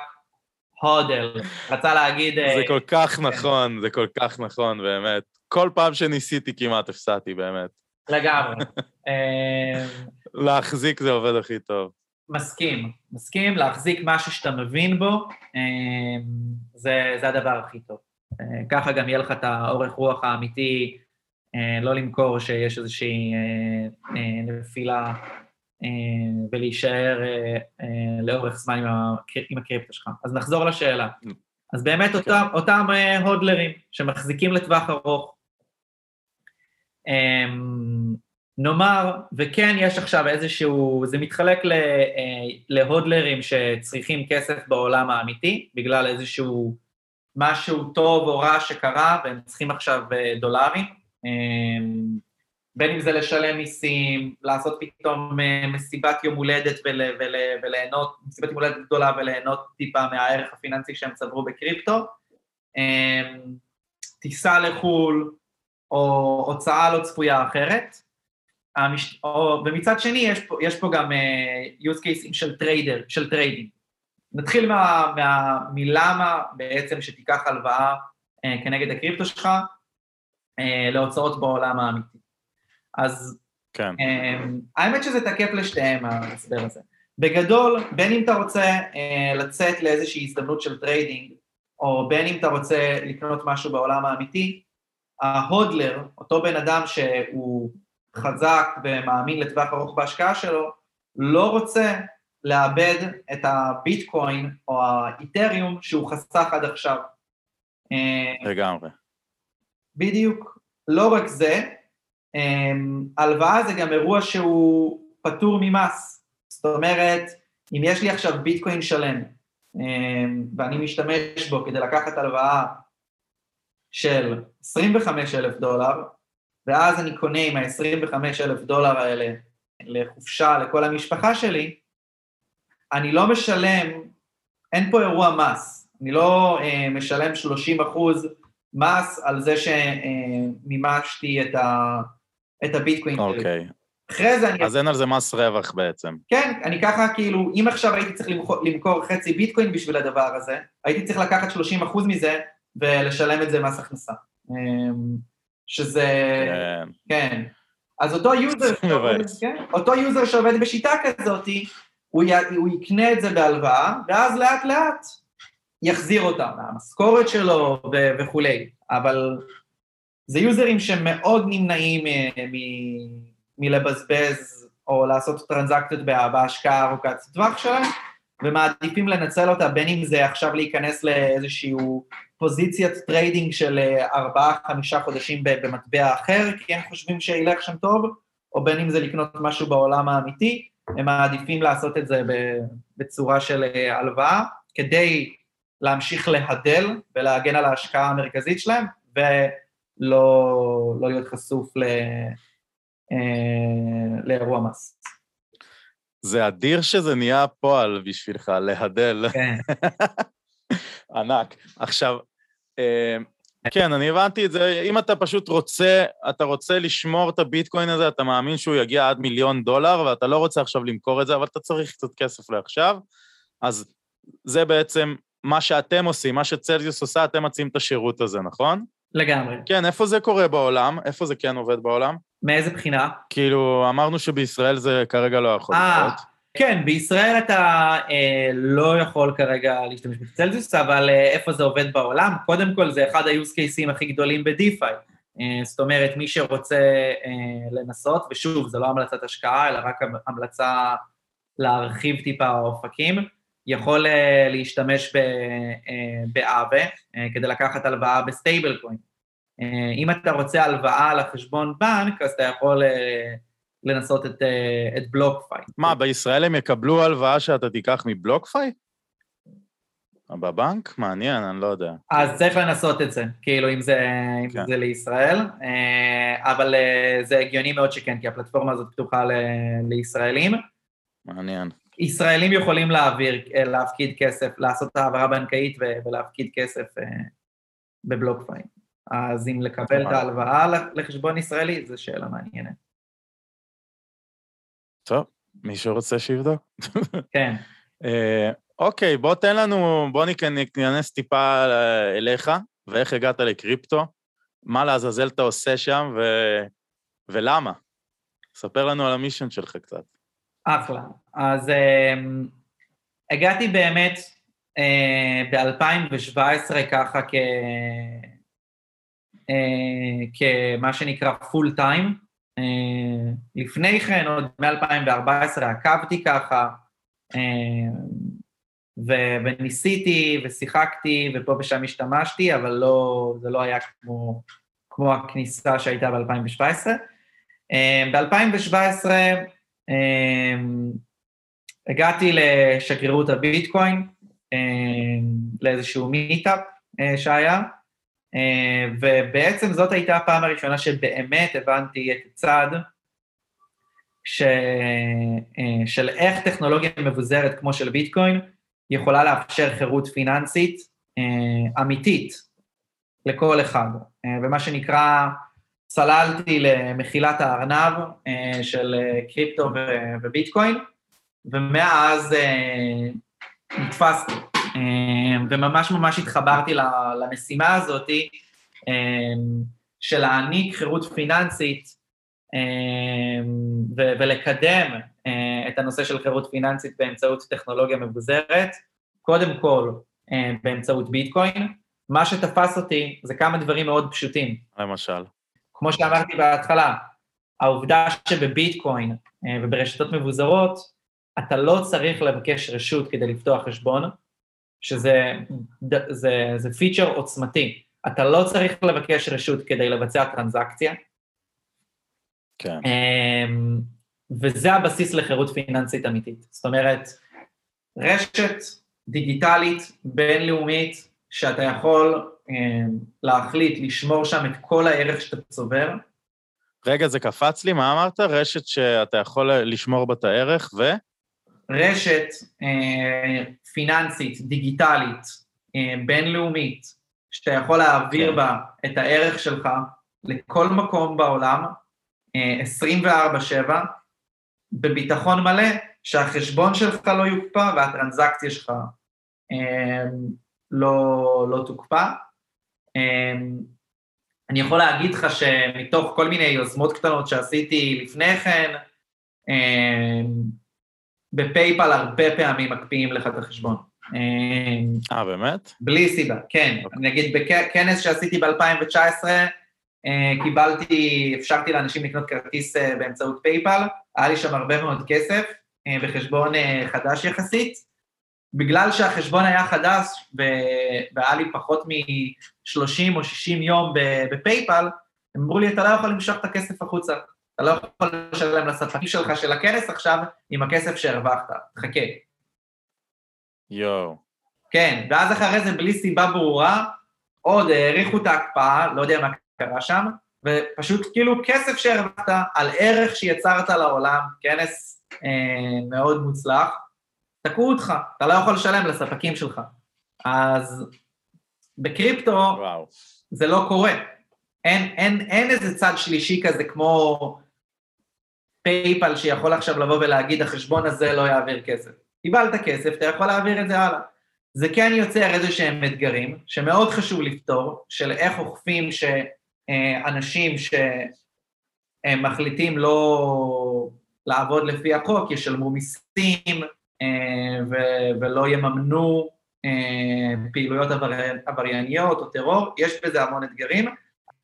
הודל. רצה להגיד... אה, זה כל כך נכון, זה כל כך נכון, באמת. כל פעם שניסיתי כמעט הפסדתי, באמת. לגמרי. אה, להחזיק זה עובד הכי טוב. מסכים, מסכים, להחזיק משהו שאתה מבין בו, אה, זה, זה הדבר הכי טוב. ככה גם יהיה לך את האורך רוח האמיתי, אה, לא למכור שיש איזושהי אה, אה, נפילה ולהישאר לאורך זמן עם, הקר- עם הקריפטו שלך. אז נחזור לשאלה. אז באמת אותם, אותם אה, הודלרים שמחזיקים לטווח ארוך. אמ, נאמר, וכן יש עכשיו איזשהו, זה מתחלק להודלרים שצריכים כסף בעולם האמיתי, בגלל איזשהו משהו טוב או רע שקרה, והם צריכים עכשיו אה, דולרים. אמ, בין אם זה לשלם מיסים, לעשות פתאום אה, מסיבת יום הולדת ול, ול, וליהנות, מסיבת יום הולדת גדולה וליהנות טיפה מהערך הפיננסי שהם צברו בקריפטו. אמ, טיסה לחו"ל, או הוצאה לא צפויה אחרת. המש... או... ומצד שני, יש פה, יש פה גם אה, use cases של trader, של trading. נתחיל מה, מה, מלמה בעצם שתיקח הלוואה אה, כנגד הקריפטו שלך אה, להוצאות בעולם האמיתי. אז כן. אמ, האמת שזה תקף לשתיהם, ההסבר הזה. בגדול, בין אם אתה רוצה אה, לצאת לאיזושהי הזדמנות של trading, או בין אם אתה רוצה לקנות משהו בעולם האמיתי, ההודלר, אותו בן אדם שהוא חזק ומאמין לטווח ארוך בהשקעה שלו, לא רוצה לאבד את הביטקוין או האיתריום שהוא חסך עד עכשיו. אה, לגמרי. בדיוק. לא רק זה, אה, הלוואה זה גם אירוע שהוא פטור ממס. זאת אומרת, אם יש לי עכשיו ביטקוין שלם, אה, ואני משתמש בו כדי לקחת הלוואה של 25 אלף דולר, ואז אני קונה עם ה-25 אלף דולר האלה לחופשה לכל המשפחה שלי, אני לא משלם, אין פה אירוע מס, אני לא אה, משלם 30 אחוז מס על זה שמימשתי את, ה, את הביטקוין. אוקיי. אחרי זה אני... אז אין על זה מס רווח בעצם. כן, אני ככה כאילו, אם עכשיו הייתי צריך למכור, למכור חצי ביטקוין בשביל הדבר הזה, הייתי צריך לקחת 30 אחוז מזה ולשלם את זה מס הכנסה. אמ, שזה... כן. כן. אז אותו user, מבאס. כן, אותו user שעובד בשיטה כזאת, הוא, י, הוא יקנה את זה בהלוואה, ואז לאט לאט יחזיר אותה מהמשכורת שלו ו, וכולי. אבל זה יוזרים שמאוד נמנעים אה, מ, מלבזבז או לעשות טרנזקציות בה- בהשקעה ארוכת טווח שלהם, ומעדיפים לנצל אותה, בין אם זה עכשיו להיכנס לאיזשהו פוזיציית trading של אה, ארבעה-חמישה חודשים במטבע אחר, כי הם חושבים שילך שם טוב, או בין אם זה לקנות משהו בעולם האמיתי, הם מעדיפים לעשות את זה בצורה של אה, הלוואה, כדי להמשיך ל hodl ולהגן על ההשקעה המרכזית שלהם, ולא לא להיות חשוף ל, אה, לאירוע מס. זה אדיר שזה נהיה פועל בשבילך, להדל. כן. ענק. עכשיו, אה, כן, אני הבנתי את זה, אם אתה פשוט רוצה, אתה רוצה לשמור את הביטקוין הזה, אתה מאמין שהוא יגיע עד מיליון דולר, ואתה לא רוצה עכשיו למכור את זה, אבל אתה צריך קצת כסף לעכשיו, אז זה בעצם מה שאתם עושים, מה שצלזיוס עושה, אתם מציעים את השירות הזה, נכון? לגמרי. כן, איפה זה קורה בעולם? איפה זה כן עובד בעולם? מאיזה בחינה? כאילו, אמרנו שבישראל זה כרגע לא יכול אה, לקרות. כן, בישראל אתה אה, לא יכול כרגע להשתמש בצלזיוס, אבל אה, איפה זה עובד בעולם? קודם כל, זה אחד ה-use cases הכי גדולים ב-DeFi. אה, זאת אומרת, מי שרוצה אה, לנסות, ושוב, זו לא המלצת השקעה, אלא רק המלצה להרחיב טיפה האופקים, יכול אה, להשתמש ב- אה, ב Aave אה, כדי לקחת הלוואה ב stable coin. אה, אם אתה רוצה הלוואה לחשבון בנק, אז אתה יכול אה, לנסות את, אה, את BlockFi. מה, בישראל הם יקבלו הלוואה שאתה תיקח מ BlockFi? בבנק? מעניין, אני לא יודע. אז צריך לנסות את זה, כאילו, אם זה, אם כן. זה לישראל, אה, אבל אה, זה הגיוני מאוד שכן, כי הפלטפורמה הזאת פתוחה ל- לישראלים. מעניין. ישראלים יכולים להעביר, להפקיד כסף, לעשות את העברה בנקאית ולהפקיד כסף בבלוקפיין. אז אם לקבל את. ההלוואה לחשבון ישראלי, זו שאלה מעניינת. טוב, מישהו רוצה שיבדוק? כן. אה, אוקיי, בוא תן לנו, בוא ניכ- ניכנס טיפה אה, אליך, ואיך הגעת לקריפטו, מה לעזאזל אתה עושה שם, ו... ולמה. ספר לנו על המישן שלך קצת. אחלה. אז אה, הגעתי באמת אה, ב-2017 ככה כ... אה, כמה שנקרא פול טיים. אה, לפני כן, עוד מ-2014 עקבתי ככה, אה, ו- וניסיתי ושיחקתי ופה ושם השתמשתי, אבל לא, זה לא היה כמו, כמו הכניסה שהייתה ב-2017. ב-2017 הגעתי לשגרירות הביטקוין, אה, לאיזשהו מיטאפ אה, שהיה, אה, ובעצם זאת הייתה הפעם הראשונה שבאמת הבנתי את הצד ש... אה, של איך טכנולוגיה מבוזרת כמו של ביטקוין יכולה לאפשר חירות פיננסית אה, אמיתית לכל אחד. אה, ומה שנקרא, צללתי למחילת הארנב אה, של אה, קריפטו וביטקוין, ומאז אה, נתפסתי. אה, וממש ממש התחברתי למשימה הזאת אה, של להעניק חירות פיננסית ו- ולקדם אה, את הנושא של חירות פיננסית באמצעות טכנולוגיה מבוזרת, קודם כל אה, באמצעות ביטקוין. מה שתפס אותי זה כמה דברים מאוד פשוטים. למשל. כמו שאמרתי בהתחלה, העובדה שבביטקוין אה, וברשתות מבוזרות, אתה לא צריך לבקש רשות כדי לפתוח חשבון, שזה ד- זה, זה פיצ'ר עוצמתי. אתה לא צריך לבקש רשות כדי לבצע טרנזקציה, כן. אמ, וזה הבסיס לחירות פיננסית אמיתית. זאת אומרת, רשת דיגיטלית בינלאומית, שאתה יכול אמ, להחליט לשמור שם את כל הערך שאתה צובר, רגע, זה קפץ לי, מה אמרת? רשת שאתה יכול לשמור בה את הערך, ו... רשת אה, פיננסית, דיגיטלית, אה, בינלאומית, שאתה יכול להעביר כן. בה את הערך שלך לכל מקום בעולם, אה, 24/7, בביטחון מלא, שהחשבון שלך לא יוקפא והטרנזקציה שלך אה, לא, לא תוקפא. אה, אני יכול להגיד לך שמתוך כל מיני יוזמות קטנות שעשיתי לפני כן, אה, ב PayPal הרבה פעמים מקפיאים לך את החשבון. אה, אה, באמת? בלי סיבה, כן. אוקיי. נגיד בכנס שעשיתי ב-2019, קיבלתי, אפשרתי לאנשים לקנות כרטיס אה, באמצעות PayPal, היה לי שם הרבה מאוד כסף אה, בחשבון אה, חדש יחסית. בגלל שהחשבון היה חדש והיה לי פחות מ-30 או 60 יום ב PayPal, הם אמרו לי, אתה לא יכול למשוך את הכסף החוצה. אתה לא יכול לשלם לספקים שלך של הכנס עכשיו עם הכסף שהרווחת, חכה. יואו. כן, ואז אחרי זה, בלי סיבה ברורה, עוד האריכו את ההקפאה, לא יודע מה קרה שם, ופשוט כאילו כסף שהרווחת על ערך שיצרת לעולם, כנס אה, מאוד מוצלח, תקעו אותך, אתה לא יכול לשלם לספקים שלך. אז בקריפטו וואו. זה לא קורה. אין, אין, אין איזה צד שלישי כזה כמו PayPal שיכול עכשיו לבוא ולהגיד, החשבון הזה לא יעביר כסף. קיבלת כסף, אתה יכול להעביר את זה הלאה. זה כן יוצר איזה שהם אתגרים, שמאוד חשוב לפתור, של איך אוכפים שאנשים שמחליטים לא לעבוד לפי החוק, ישלמו מיסים אה, ולא יממנו אה, פעילויות עברי- עברייניות או טרור, יש בזה המון אתגרים.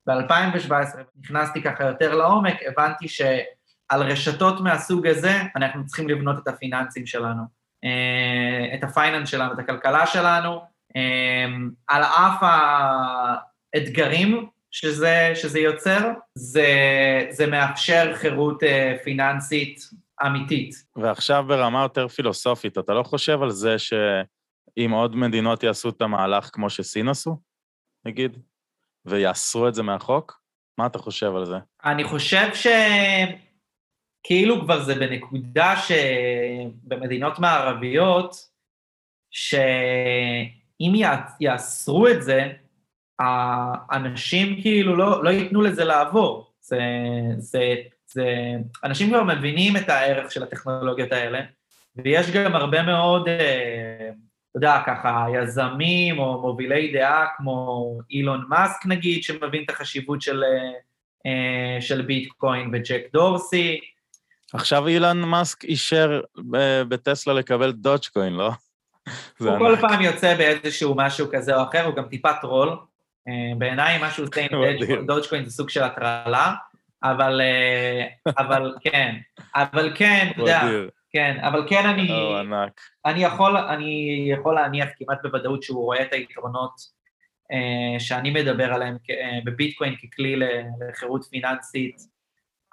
ב-2017 נכנסתי ככה יותר לעומק, הבנתי שעל רשתות מהסוג הזה אנחנו צריכים לבנות את הפיננסים שלנו, אה, את הפייננס שלנו, את הכלכלה שלנו, אה, על אף האתגרים שזה, שזה יוצר, זה, זה מאפשר חירות אה, פיננסית אמיתית. ועכשיו ברמה יותר פילוסופית, אתה לא חושב על זה אם עוד מדינות יעשו את המהלך כמו שסין עשו, נגיד, ויאסרו את זה מהחוק? מה אתה חושב על זה? אני חושב שכאילו כבר זה בנקודה שבמדינות מערביות, שאם יאסרו את זה, האנשים כאילו לא, לא ייתנו לזה לעבור. זה, זה, זה, אנשים כבר מבינים את הערך של הטכנולוגיות האלה, ויש גם הרבה מאוד, אה, אתה יודע, ככה, יזמים או מובילי דעה כמו אילון מאסק נגיד, שמבין את החשיבות של, אה, של ביטקוין וג'ק דורסי. עכשיו אילון מאסק אישר בטסלה לקבל דודג'קוין, לא? הוא כל פעם יוצא באיזשהו משהו כזה או אחר, הוא גם טיפה טרול. אה, בעיניי מה שהוא עושה עם דודג'קוין זה סוג של הטרלה, אבל, אבל כן, אבל כן, אתה יודע, כן, אבל כן אני... אני יכול, אני יכול להניח כמעט בוודאות שהוא רואה את היתרונות אה, שאני מדבר עליהם אה, בביטקוין ככלי לחירות פיננסית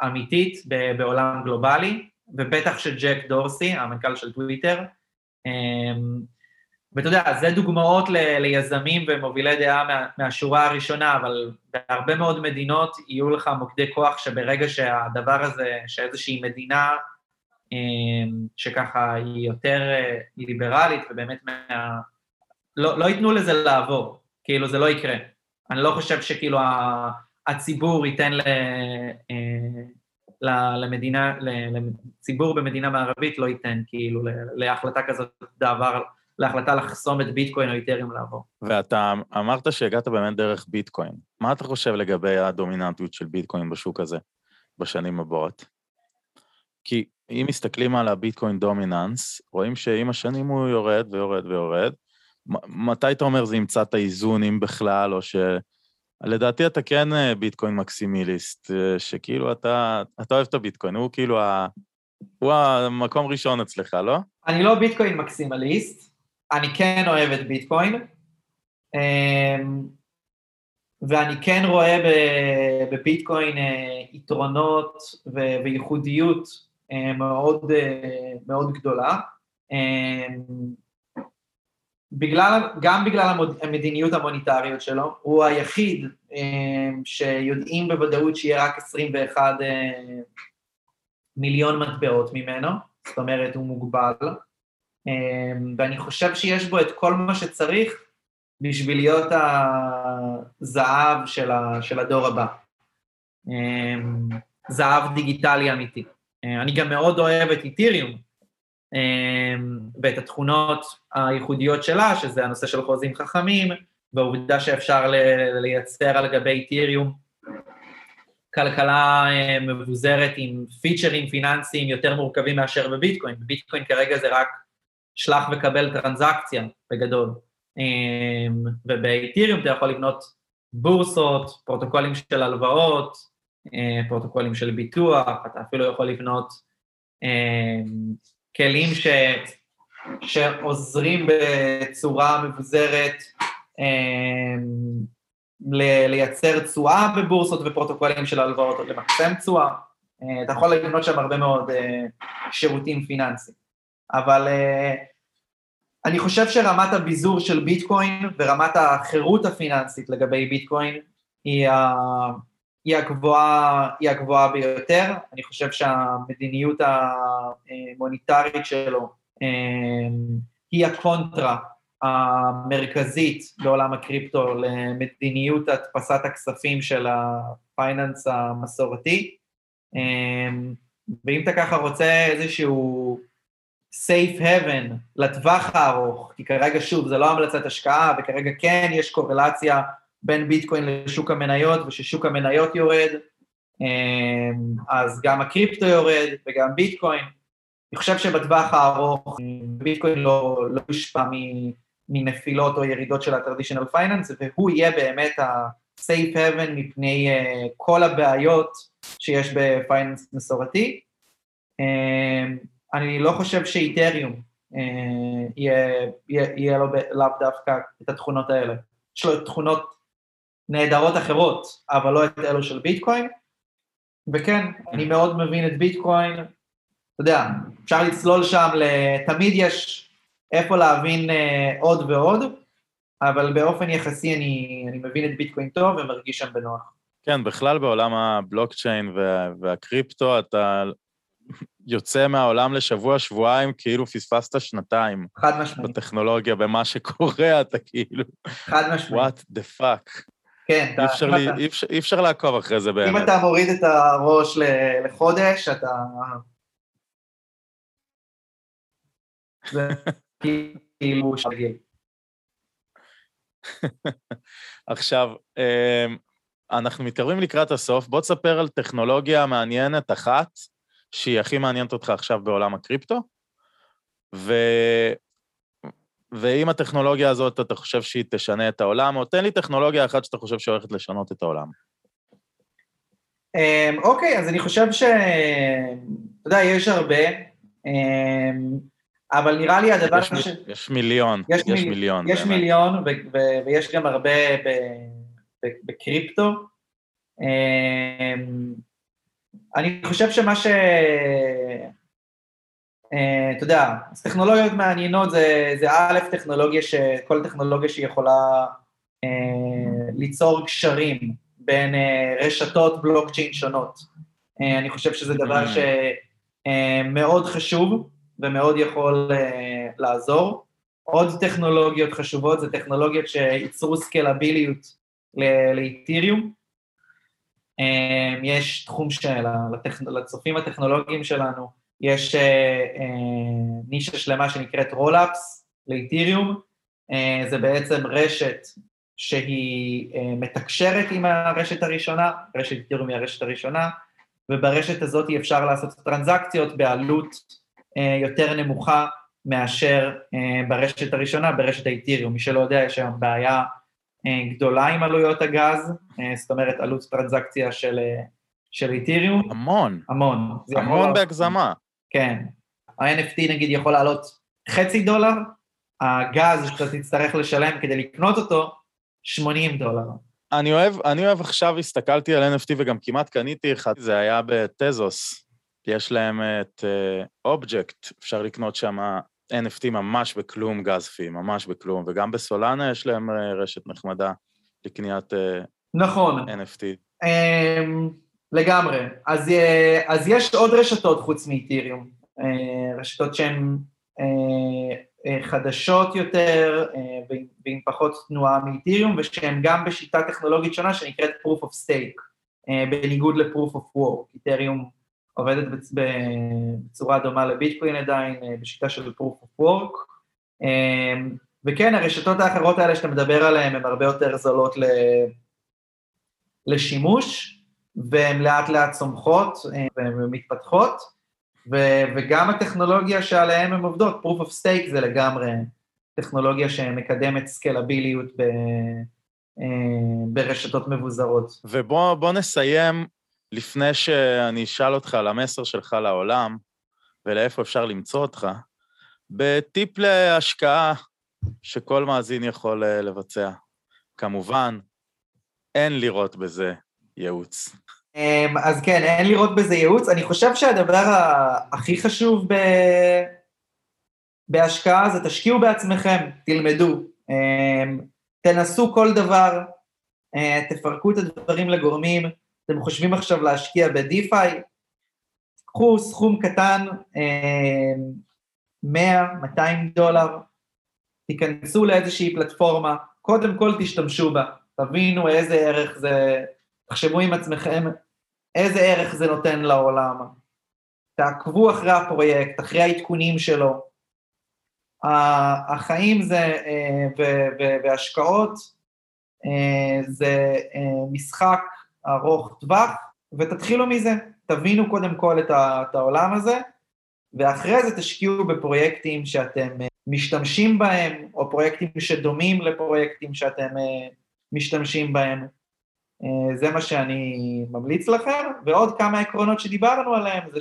אמיתית בעולם גלובלי, ובטח של ג'ק דורסי, המנכ"ל של טוויטר. אה, ואתה יודע, זה דוגמאות ל, ליזמים ומובילי דעה מה, מהשורה הראשונה, אבל בהרבה מאוד מדינות יהיו לך מוקדי כוח שברגע שהדבר הזה, שאיזושהי מדינה אמ, שככה היא יותר אה, ליברלית ובאמת מה... לא, לא ייתנו לזה לעבור, כאילו זה לא יקרה. אני לא חושב שכאילו הציבור ייתן ל, אה, למדינה, לציבור במדינה מערבית לא ייתן כאילו להחלטה כזאת דבר, להחלטה לחסום את ביטקוין או איתריום לעבור. ואתה אמרת שהגעת באמת דרך ביטקוין. מה אתה חושב לגבי הדומיננטיות של ביטקוין בשוק הזה בשנים הבאות? כי אם מסתכלים על הביטקוין דומיננס, רואים שעם השנים הוא יורד ויורד ויורד. מתי אתה אומר זה ימצא את האיזון, אם בכלל, או ש... לדעתי אתה כן אה, ביטקוין מקסימיליסט, אה, שכאילו אתה, אתה אוהב את הביטקוין, הוא כאילו ה... הוא המקום ראשון אצלך, לא? אני לא ביטקוין מקסימליסט, אני כן אוהב את ביטקוין, אמ, ואני כן רואה בביטקוין אה, יתרונות וייחודיות מאוד, מאוד גדולה. אה, בגלל, גם בגלל המדיניות המוניטריות שלו, הוא היחיד שיודעים בוודאות שיהיה רק 21 מיליון מטבעות ממנו, זאת אומרת הוא מוגבל, ואני חושב שיש בו את כל מה שצריך בשביל להיות הזהב של הדור הבא. זהב דיגיטלי אמיתי. אה, אני גם מאוד אוהב את איתיריום אה, ואת התכונות הייחודיות שלה, שזה הנושא של חוזים חכמים, והעובדה שאפשר לייצר על גבי איתיריום כלכלה אה, מבוזרת עם פיצ'רים פיננסיים יותר מורכבים מאשר בביטקוין. בביטקוין כרגע זה רק שלח וקבל טרנזקציה בגדול. ובאיתיריום אתה יכול לבנות בורסות, פרוטוקולים של הלוואות, אה, פרוטוקולים של ביטוח, אתה אפילו יכול לבנות כלים ש, שעוזרים בצורה מבוזרת אה, לייצר תשואה בבורסות ופרוטוקולים של הלוואות, או למקסם תשואה. אתה יכול לבנות שם הרבה מאוד שירותים פיננסיים. אבל אני חושב שרמת הביזור של ביטקוין ורמת החירות הפיננסית לגבי ביטקוין היא היא הגבוהה, היא הגבוהה ביותר. אני חושב שהמדיניות המוניטרית שלו אה, היא הקונטרה המרכזית בעולם הקריפטו למדיניות הדפסת הכספים של ה finance המסורתי. אה, ואם אתה ככה רוצה איזשהו safe haven לטווח הארוך, כי כרגע שוב זה לא המלצת השקעה וכרגע כן יש קורלציה בין ביטקוין לשוק המניות, וששוק המניות יורד, אמ, אז גם הקריפטו יורד וגם ביטקוין. אני חושב שבטווח הארוך ביטקוין לא, לא יושפע מנפילות או ירידות של ה-traditional finance, והוא יהיה באמת ה-safe haven מפני uh, כל הבעיות שיש בפייננס מסורתי. Um, אני לא חושב שאיתריום יהיה, יהיה, יהיה לו לאו דווקא את התכונות האלה. יש לו תכונות נהדרות אחרות, אבל לא את אלו של ביטקוין. וכן, אני מאוד מבין את ביטקוין, אתה יודע, אפשר לצלול שם, תמיד יש איפה להבין uh, עוד ועוד, אבל באופן יחסי אני, אני מבין את ביטקוין טוב ומרגיש שם בנוח. כן, בכלל בעולם הבלוקצ'יין וה, והקריפטו, אתה יוצא מהעולם לשבוע, שבועיים, כאילו פספסת שנתיים. חד משמעית. בטכנולוגיה, במה שקורה, אתה כאילו... חד משמעית. what the fuck. כן, אי אפשר, לי, אי, אפשר, אי אפשר לעקוב אחרי זה באמת. אם אתה מוריד את הראש לחודש, אתה... זה כאילו שרגיל. עכשיו, אמ, אנחנו מתקרבים לקראת הסוף, בוא תספר על טכנולוגיה מעניינת אחת, שהיא הכי מעניינת אותך עכשיו בעולם הקריפטו, ו... ואם הטכנולוגיה הזאת, אתה חושב שהיא תשנה את העולם, או תן לי טכנולוגיה אחת שאתה חושב שהולכת לשנות את העולם. אמ, אוקיי, אז אני חושב ש... אתה יודע, יש הרבה, אמ, אבל נראה לי הדבר יש, ש... יש מיליון, יש, יש מיל... מיליון. יש באמת. מיליון, ו... ו... ויש גם הרבה ב... ב... בקריפטו. אמ, אני חושב שמה ש... אה, אתה יודע, אז טכנולוגיות מעניינות זה, זה א', טכנולוגיה, ש... כל טכנולוגיה שיכולה אה, ליצור קשרים בין אה, רשתות בלוקצ'יין שונות. אה, אני חושב שזה דבר mm. שמאוד אה, חשוב ומאוד יכול אה, לעזור. עוד טכנולוגיות חשובות זה טכנולוגיות שייצרו סקלביליות לאיתיריום. אה, יש תחום של, לטכ... לצופים הטכנולוגיים שלנו, יש uh, uh, נישה שלמה שנקראת רולאפס לאיתיריום, uh, זה בעצם רשת שהיא מתקשרת עם הרשת הראשונה, רשת איתיריום היא הרשת הראשונה, וברשת הזאת אפשר לעשות טרנזקציות בעלות יותר נמוכה מאשר ברשת הראשונה, ברשת האיתיריום. מי שלא יודע, יש היום בעיה גדולה עם עלויות הגז, זאת אומרת עלות טרנזקציה של... של איתיריום. המון. המון. המון בהגזמה. כן. ה-NFT נגיד יכול לעלות חצי דולר, הגז שאתה תצטרך לשלם כדי לקנות אותו, 80 דולר. אני אוהב, אני אוהב עכשיו, הסתכלתי על NFT וגם כמעט קניתי אחד, זה היה בטזוס. יש להם את אובייקט, uh, אפשר לקנות שם NFT ממש בכלום גז פי, ממש בכלום, וגם בסולנה יש להם uh, רשת נחמדה לקניית uh, נכון. NFT. Um, לגמרי. אז, אה, אז יש עוד רשתות חוץ מאיתיריום, אה, רשתות שהן אה, חדשות יותר ועם פחות תנועה מאיתיריום, ושהן גם בשיטה טכנולוגית שונה שנקראת proof of stake, בניגוד ל-proof of work. איתיריום עובדת בצורה דומה לביטקוין עדיין, בשיטה של proof of work. וכן, הרשתות האחרות האלה שאתה מדבר עליהן הן הרבה יותר זולות לשימוש, והן לאט לאט צומחות אה, ומתפתחות, ו- וגם הטכנולוגיה שעליהן הן עובדות, proof of stake זה לגמרי טכנולוגיה שמקדמת סקלביליות ב- אה, ברשתות מבוזרות. ובוא נסיים, לפני שאני אשאל אותך על המסר שלך לעולם, ולאיפה אפשר למצוא אותך, בטיפ להשקעה שכל מאזין יכול אה, לבצע. כמובן, אין לראות בזה ייעוץ. אמ, אז כן, אין לראות בזה ייעוץ. אני חושב שהדבר הכי חשוב ב... בהשקעה זה תשקיעו בעצמכם, תלמדו. אמ, תנסו כל דבר, אה, תפרקו את הדברים לגורמים. אתם חושבים עכשיו להשקיע בדיפיי, קחו סכום קטן, 100, אמ, 200 דולר, תיכנסו לאיזושהי פלטפורמה, קודם כל תשתמשו בה, תבינו איזה ערך זה, תחשבו עם עצמכם איזה ערך זה נותן לעולם. תעקבו אחרי הפרויקט, אחרי העדכונים שלו. החיים זה, אה, והשקעות אה, זה אה, משחק ארוך טווח, ותתחילו מזה, תבינו קודם כל את העולם הזה, ואחרי זה תשקיעו בפרויקטים שאתם משתמשים בהם, או פרויקטים שדומים לפרויקטים שאתם משתמשים בהם. אה, זה מה שאני ממליץ לכם, ועוד כמה עקרונות שדיברנו עליהם זה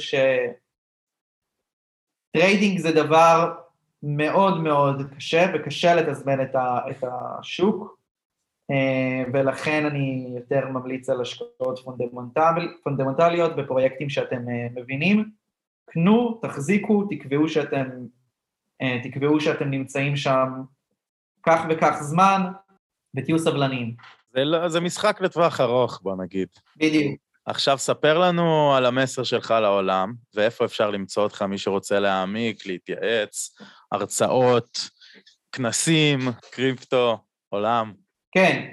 ש trading זה דבר מאוד מאוד קשה, וקשה לתזמן את, ה, את השוק, אה, ולכן אני יותר ממליץ על השקעות פונדמנטל, פונדמנטליות בפרויקטים שאתם אה, מבינים. קנו, תחזיקו, תקבעו שאתם תקבעו שאתם נמצאים שם כך וכך זמן, ותהיו סבלניים. זה, לא, זה משחק לטווח ארוך, בוא נגיד. בדיוק. עכשיו, ספר לנו על המסר שלך לעולם, ואיפה אפשר למצוא אותך, מי שרוצה להעמיק, להתייעץ, הרצאות, כנסים, קריפטו, עולם. כן.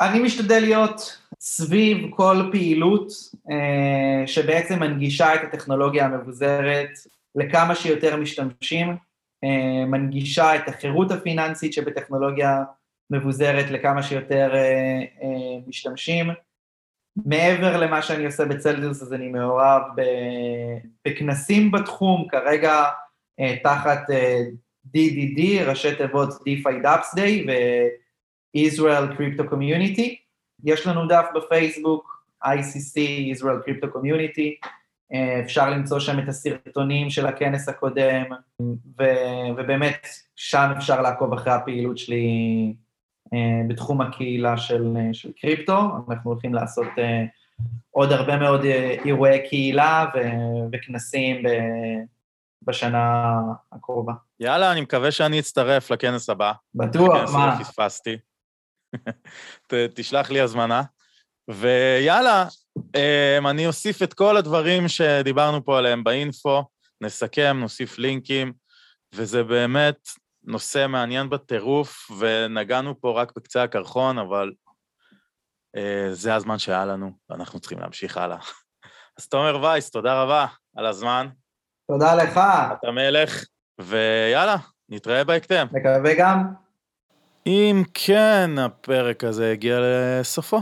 אני משתדל להיות סביב כל פעילות אה, שבעצם מנגישה את הטכנולוגיה המבוזרת לכמה שיותר משתמשים, אה, מנגישה את החירות הפיננסית שבטכנולוגיה מבוזרת לכמה שיותר אה, אה, משתמשים. מעבר למה שאני עושה בצלדוס, אז אני מעורב בכנסים בתחום, כרגע אה, תחת DDD, ראשי תיבות DeFi Dapps Day ו-Israel Crypto Community. יש לנו דף בפייסבוק, ICC, Israel Crypto Community, אפשר למצוא שם את הסרטונים של הכנס הקודם, ו- ובאמת שם אפשר לעקוב אחרי הפעילות שלי בתחום הקהילה של, אה, של קריפטו. אנחנו הולכים לעשות עוד הרבה מאוד אירועי קהילה ו- וכנסים ב- בשנה הקרובה. יאללה, אני מקווה שאני אצטרף לכנס הבא. בטוח, מה? הכנס פספסתי. תשלח לי הזמנה. ויאללה, אני אוסיף את כל הדברים שדיברנו פה עליהם באינפו, נסכם, נוסיף לינקים, וזה באמת נושא מעניין בטירוף, ונגענו פה רק בקצה הקרחון, אבל אה, זה הזמן שהיה לנו, ואנחנו צריכים להמשיך הלאה. אז תומר וייס, תודה רבה על הזמן. תודה לך. אתה מלך, ויאללה, נתראה בהקדם. מקווה גם. אם כן, הפרק הזה הגיע לסופו.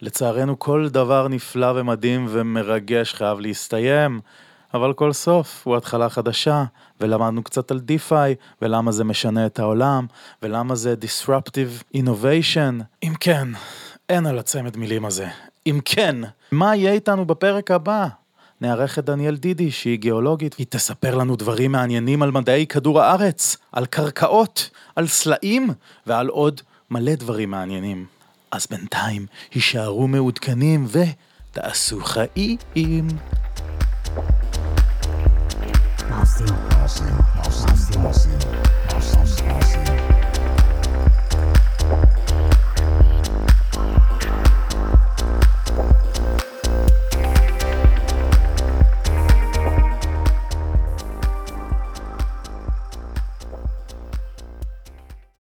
לצערנו כל דבר נפלא ומדהים ומרגש חייב להסתיים, אבל כל סוף הוא התחלה חדשה, ולמדנו קצת על דיפיי, ולמה זה משנה את העולם, ולמה זה disruptive innovation. אם כן, אין על הצמד מילים הזה. אם כן, מה יהיה איתנו בפרק הבא? נארח את דניאל דידי, שהיא גיאולוגית, היא תספר לנו דברים מעניינים על מדעי כדור הארץ, על קרקעות, על סלעים ועל עוד מלא דברים מעניינים. אז בינתיים הישארו מעודכנים ותעשו חיים. Austin, Austin, Austin, Austin.